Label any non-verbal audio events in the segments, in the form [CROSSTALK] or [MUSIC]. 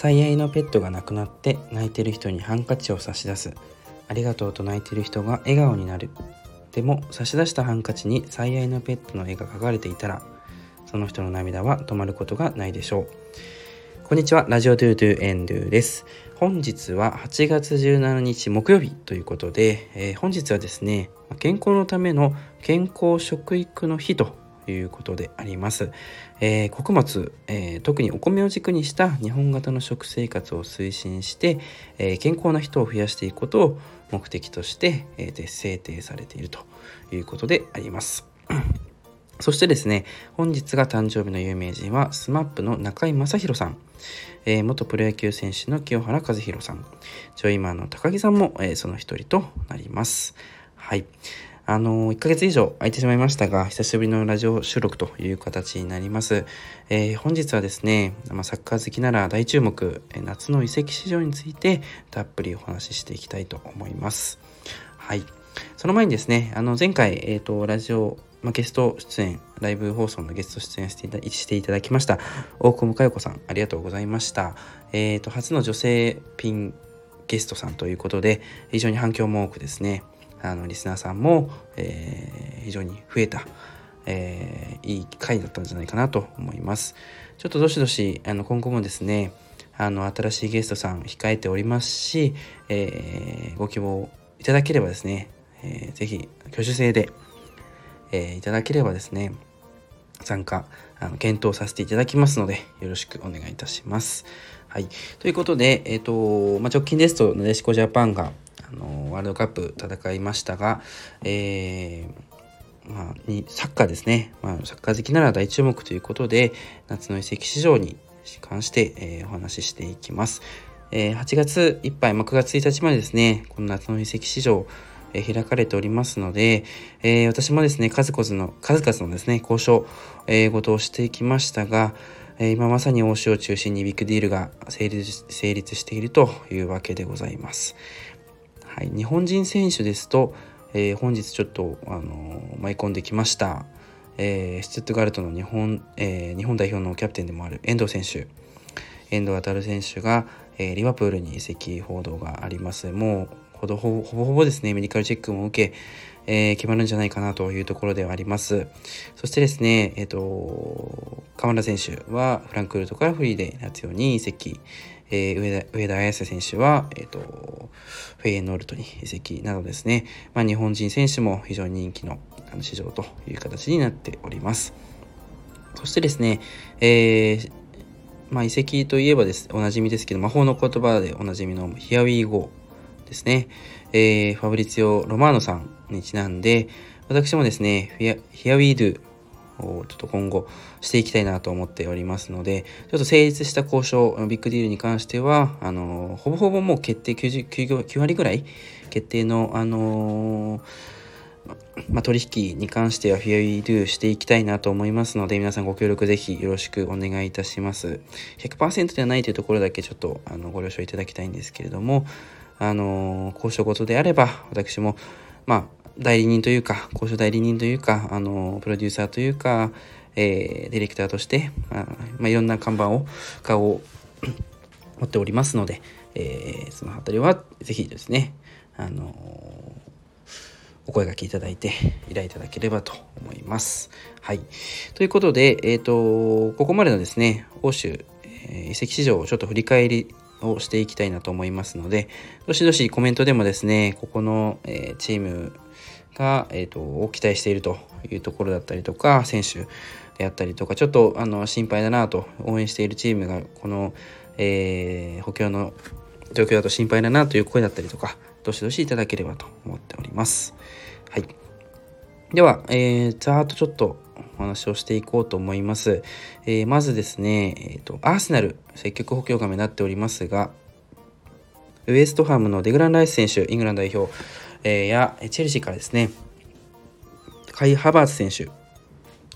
最愛のペットが亡くなって泣いてる人にハンカチを差し出す。ありがとうと泣いてる人が笑顔になる。でも差し出したハンカチに最愛のペットの絵が描かれていたらその人の涙は止まることがないでしょう。こんにちは。ラジオドゥドゥエンドゥです。本日は8月17日木曜日ということで、えー、本日はですね健康のための健康食育の日ということであります。えー、穀物、えー、特にお米を軸にした日本型の食生活を推進して、えー、健康な人を増やしていくことを目的として、えー、制定されているということであります。[CLEARS THROAT] そしてですね、本日が誕生日の有名人は SMAP の中居正広さん、えー、元プロ野球選手の清原和博さん、ジョイマーの高木さんも、えー、その一人となります。はい。あの、1ヶ月以上空いてしまいましたが、久しぶりのラジオ収録という形になります。えー、本日はですね、ま、サッカー好きなら大注目、夏の移籍市場についてたっぷりお話ししていきたいと思います。はい。その前にですね、あの、前回、えっ、ー、と、ラジオ、まあ、ゲスト出演、ライブ放送のゲスト出演していたしていただきました、大久保佳代子さん、ありがとうございました。えっ、ー、と、初の女性ピンゲストさんということで、非常に反響も多くですね、あのリスナーさんも、えー、非常に増えた、えー、いい回だったんじゃないかなと思います。ちょっとどしどしあの今後もですねあの新しいゲストさん控えておりますし、えー、ご希望いただければですね、えー、ぜひ挙手制で、えー、いただければですね参加あの検討させていただきますのでよろしくお願いいたします。はい。ということで、え、ー、と、まあ、直近ですと、なでしこジャパンが、あのワールドカップ戦いましたが、えー、まあ、にサッカーですね、まあ、サッカー好きなら大注目ということで夏の移籍市場に関して、えー、お話ししていきます、えー、8月いっぱい、まあ、9月1日までですねこの夏の移籍市場え開かれておりますので、えー、私もですね、数々の、数々のですね、交渉、えー、ごとをしていきましたが、えー、今まさに欧州を中心にビッグディールが成立成立しているというわけでございます。はい、日本人選手ですと、えー、本日ちょっと、あの舞い込んできました、えー、シュツットガルトの日本,、えー、日本代表のキャプテンでもある遠藤選手。遠藤航選手が、えー、リバプールに移籍報道があります。もうほどほぼほぼですねメディカルチェックも受け、えー、決まるんじゃないかなというところではあります。そしてですねえっ、ー、と鎌田選手はフランクフルトからフリーで夏ように移籍。えー、上田上田綺世選手は、えーと、フェイエノルトに移籍などですね、まあ、日本人選手も非常に人気の市場という形になっております。そしてですね、えーまあ、遺跡といえばです、おなじみですけど、魔法の言葉でおなじみの Here We Go ですね、えー、ファブリツィオ・ロマーノさんにちなんで、私もですね、Here We Do をちょっと今後していきたいなと思っておりますので、ちょっと成立した交渉、ビッグディールに関しては、あの、ほぼほぼもう決定 9, 9割ぐらい決定の、あのまあ、取引に関してはフィアウィードゥしていきたいなと思いますので、皆さんご協力ぜひよろしくお願いいたします。100%ではないというところだけちょっとあのご了承いただきたいんですけれども、あの交渉事であれば、私も、まあ、代理人というか、交渉代理人というか、あの、プロデューサーというか、えー、ディレクターとして、まあ、まあ、いろんな看板を、顔を [COUGHS] 持っておりますので、えー、そのあたりはぜひですね、あのお声がけいただいて依頼いただければと思います。はい。ということで、えっ、ー、と、ここまでのですね、欧州、えー、移籍市場をちょっと振り返りをしていきたいなと思いますので、どしどしコメントでもですね、ここの、えー、チームが、えーと、を期待しているというところだったりとか選手であったりとかちょっとあの心配だなと応援しているチームがこの、えー、補強の状況だと心配だなという声だったりとかどしどしいただければと思っております。はい、では、えー、ざーっとちょっとお話をしていこうと思います。えー、まずですね、えーと、アーセナル積極補強が目立っておりますがウエストハムのデグラン・ライス選手イングランド代表、やチェルシーからですね、カイ・ハバーツ選手、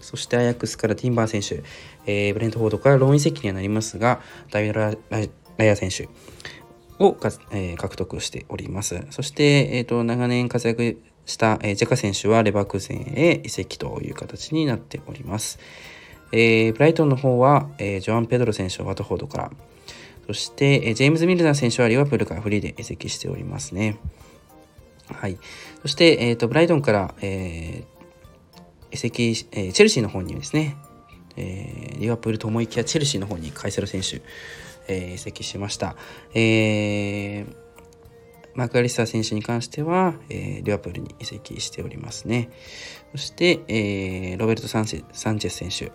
そしてアヤックスからティンバー選手、えー、ブレントフォードからローン移籍にはなりますが、ダイラ・ライア選手をか、えー、獲得しております。そして、えーと、長年活躍した、えー、ジェカ選手はレバークーゼンへ移籍という形になっております。えー、ブライトンの方は、えー、ジョアン・ペドロ選手をワトフォードから、そして、ジェームズ・ミルナー選手はリバプールからフリーで移籍しておりますね。はい。そして、え、ー、と、ブライトンから、えー、移籍、えー、チェルシーの方にですね、えー、リバプールと思いきやチェルシーの方にカイセロ選手、え、移籍しました。えー、マク・アリスター選手に関しては、えー、リバプールに移籍しておりますね。そして、えー、ロベルト・サンチェス選手、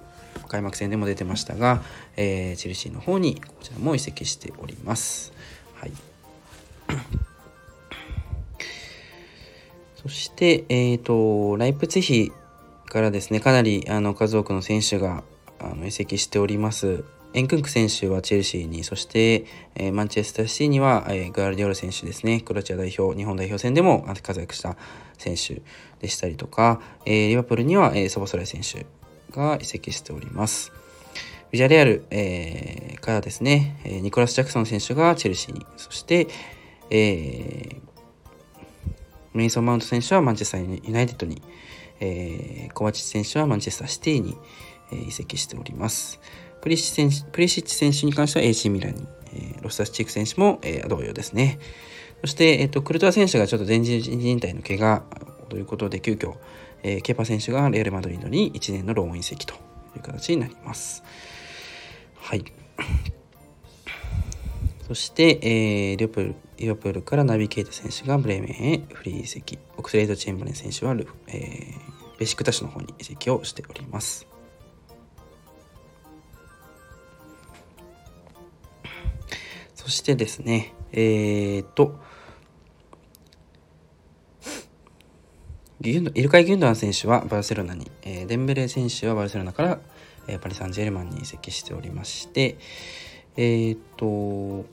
開幕戦でも出てましたが、えー、チェルシーの方にこちらも移籍しております。はい。そして、えっ、ー、と、ライプツィヒからですね、かなりあの数多くの選手があの移籍しております。エンクンク選手はチェルシーに、そして、えー、マンチェスターシティには、えー、グアルディオル選手ですね、クロアチア代表、日本代表戦でも活躍した選手でしたりとか、えー、リバプールには、えー、ソボソライ選手が移籍しております。ビジャレアル、えー、からですね、ニコラス・ジャクソン選手がチェルシーに、そして、えー、メイソン・マウント選手はマンチェスターユナイテッドに、えー、コバチッチ選手はマンチェスターシティに、えー、移籍しております。プリシッチ選手プリシッチ選手に関しては AC ミランに、えー、ロフタス・チーク選手も、えー、同様ですね。そして、えーと、クルトワ選手がちょっと前十字靭帯の怪我ということで急遽、えー、ケパ選手がレアル・マドリードに1年のローン移籍という形になります。はい。そして、えー、リバプルリバプールからナビ・ケイタ選手がブレーメンへフリー移籍、オクスレイド・チェンバレン選手はル、えー、ベシクタシュの方に移籍をしております。そしてですね、えー、っと、イルカイ・ギュンドアン選手はバルセロナに、えー、デンベレ選手はバルセロナから、えー、パリ・サンジェルマンに移籍しておりまして、えー、っと、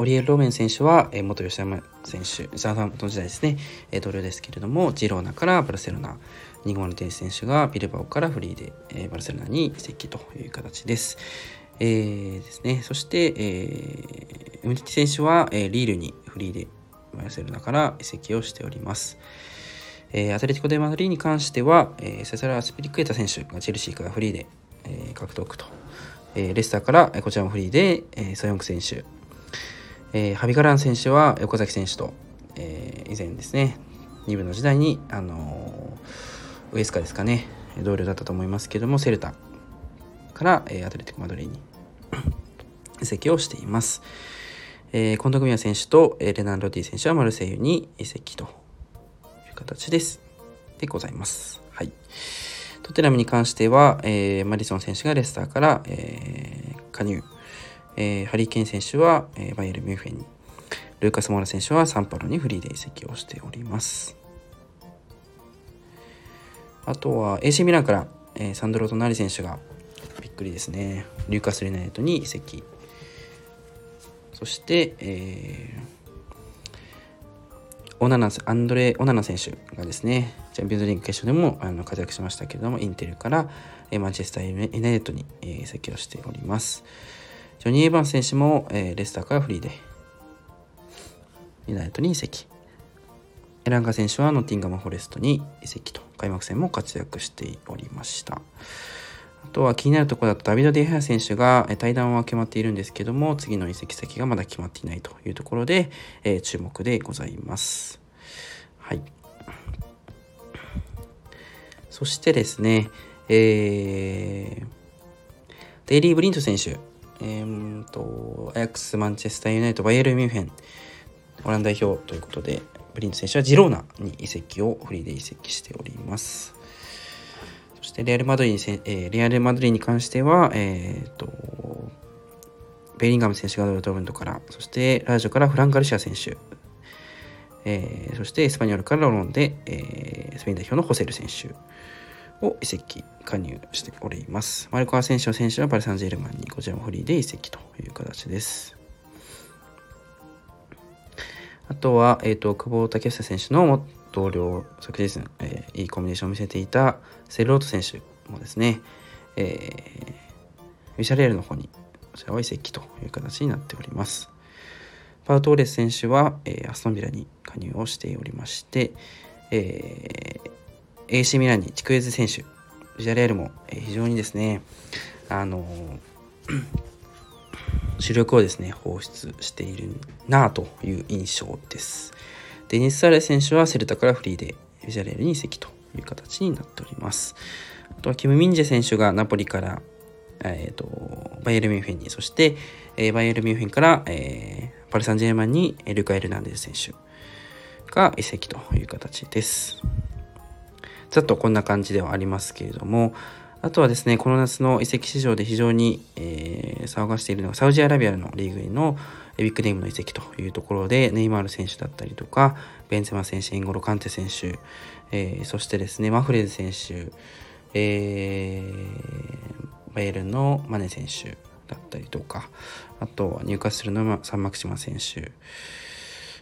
オリエル・ローメン選手は、えー、元吉山選手、ザーファント時代ですね、えー、同僚ですけれども、ジローナからバルセロナ、ニゴマルテン選手がビルバオからフリーで、えー、バルセロナに移籍という形です。えー、ですね。そして、えー、ウムティ選手は、えー、リールにフリーでバルセロナから移籍をしております。えー、アトレティコ・デ・マドリーに関しては、えー、セサラ・スピリクエタ選手がチェルシーからフリーで、えー、獲得と。えー、レスターから、こちらもフリーで、えー、ソヨンク選手。えー、ハビガラン選手は横崎選手と、えー、以前ですね、2部の時代に、あのー、ウエスカですかね、同僚だったと思いますけども、セルタから、えー、アトレティコ・マドリーに [COUGHS] 移籍をしています。えー、近藤組は選手と、えー、レナンド・ディ選手はマルセイユに移籍という形です。でございます。はい。トテナムに関しては、えー、マリソン選手がレスターから、えー、加入。えー、ハリー・ケイン選手は、えー、バイエル・ミュンフェンに。ルーカス・モーラ選手はサンパロにフリーで移籍をしております。あとは AC ミランから、えー、サンドロ・トナリ選手がびっくりですね。リューカス・リナイトに移籍。そして、えー、オナナアンドレ・オナナ選手がですね、チャンピオンズリーグ決勝でもあの活躍しましたけれども、インテルから、えー、マンチェスター・ユナイテッドに、えー、移籍をしております。ジョニー・エヴァンス選手も、えー、レスターからフリーで、ユナイテッドに移籍。エランガ選手はノッティンガム・フォレストに移籍と、開幕戦も活躍しておりました。あとは気になるところだとダビド・デイハヤ選手が対談は決まっているんですけども、次の移籍先がまだ決まっていないというところで、えー、注目でございます。はい。そしてですね、えー、デイリー・ブリント選手、えー、と、アヤックス、マンチェスター・ユナイト、バイエル・ミュンヘン、オランダ代表ということで、ブリント選手はジローナに移籍をフリーで移籍しております。そしてレアル・マドリーに、えー、レアル・マドリーに関しては、えーと、ベリンガム選手がドルトムントから、そしてラジョからフラン・ガルシア選手、えー、そしてエスパニョルからロロンで、えー、スペイン代表のホセル選手を移籍、加入しております。マルコア選手の選手はパリ・サンジェルマンにこちらもフリーで移籍という形です。あとは、えっ、ー、と、久保建英選手の同僚、昨シーズン、えー、いいコンビネーションを見せていたセルロート選手もですね、えー、ウィシャレールの方に、こちらは移籍という形になっております。パウトーレス選手は、えー、アストンビラに加入をしておりまして、えー、AC ミランにチクエズ選手、ウィシャレールも、非常にですね、あの [CLEARS THROAT] 主力をですね放出しているなという印象ですデニス・サレ選手はセルタからフリーでビジャレールに移籍という形になっておりますあとはキム・ミンジェ選手がナポリからえーと、バイエル・ミュンヘンにそして、えー、バイエル・ミュンヘンから、えー、パル・サンジェルマンにルカ・エルナンデス選手が移籍という形です。ざっとこんな感じではありますけれども、あとはですね、この夏の移籍市場で非常に、えー、騒がしているのが、サウジアラビアのリーグへのビッグネームの移籍というところで、ネイマール選手だったりとか、ベンゼマ選手、エンゴロ・カンテ選手、えー、そしてですね、マフレーズ選手、えー、バイエルンのマネ選手だったりとか、あとは入荷するのサンマクシマ選手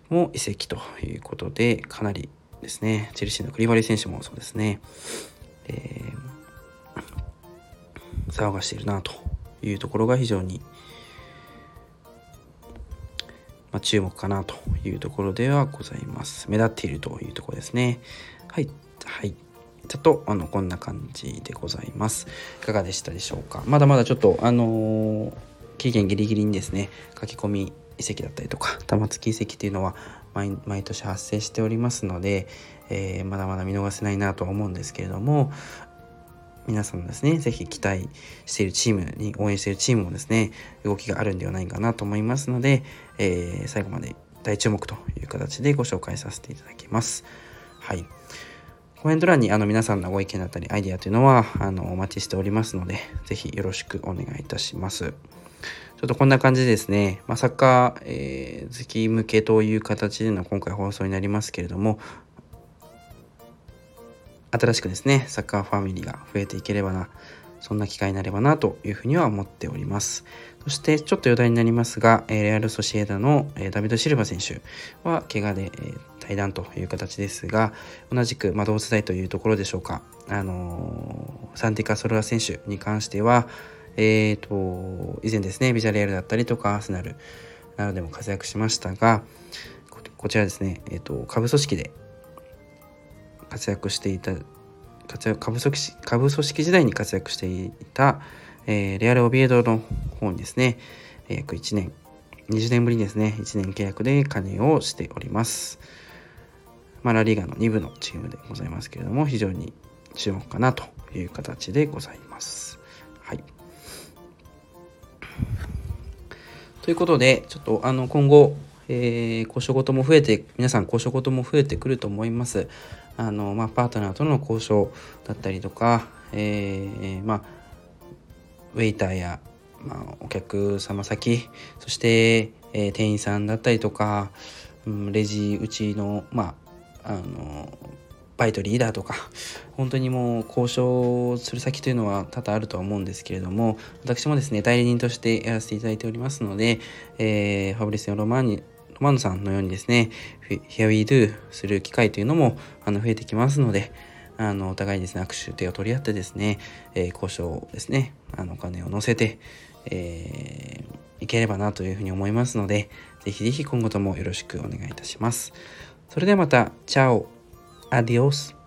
も移籍ということで、かなりですね、チェルシーのクリバリ選手もそうですね、えー、騒がしているなというところが非常に、まあ、注目かなというところではございます。目立っているというところですね。はい。はい。ちょっとあのこんな感じでございます。いかがでしたでしょうか？まだまだちょっとあのー、期限ギリギリにですね、書き込み遺跡だったりとか玉突き遺跡っていうのは毎年発生しておりますので、えー、まだまだ見逃せないなとは思うんですけれども皆さんですね是非期待しているチームに応援しているチームもですね動きがあるんではないかなと思いますので、えー、最後まで大注目という形でご紹介させていただきます。はいコメント欄にあの皆さんのご意見だったりアイデアというのはあのお待ちしておりますので、是非よろしくお願いいたします。ちょっとこんな感じでですね、まあ、サッカー、えー、好き向けという形での今回放送になりますけれども、新しくですね、サッカーファミリーが増えていければな、そんな機会になればなというふうには思っております。そしてちょっと余談になりますが、レアル・ソシエダのダビド・シルバ選手は怪我で退団という形ですが、同じく、まあ、同世代というところでしょうか、あのサンティカ・ソルア選手に関しては、えーと、以前ですねビジャレールだったりとかアーセナルなどでも活躍しましたがこちらですね、えーと、下部組織で活躍していた活躍下部組織下部組織時代に活躍していた、えー、レアル・オビエドの方にですね約1年20年ぶりにですね1年契約で加入をしております。まあ、ラリーガの2部のチームでございますけれども非常に注目かなという形でございます。ということで、ちょっとあの今後、えー、交渉事も増えて、皆さん交渉事も増えてくると思います。あの、まあ、パートナーとの交渉だったりとか、えー、まあ、ウェイターや、まあ、お客様先、そして、えー、店員さんだったりとか、うん、レジうちの、まあ、あの、バイトリーダーとか本当にもう交渉する先というのは多々あるとは思うんですけれども私もですね代理人としてやらせていただいておりますので、えー、ファブリス・ロマーニロマンさんのようにですね Here we do する機会というのもあの増えてきますのであのお互いにですね握手手を取り合ってですね、えー、交渉ですねあのお金を乗せて、えー、いければなというふうに思いますのでぜひぜひ今後ともよろしくお願いいたします。それではまた、チャオ Adiós.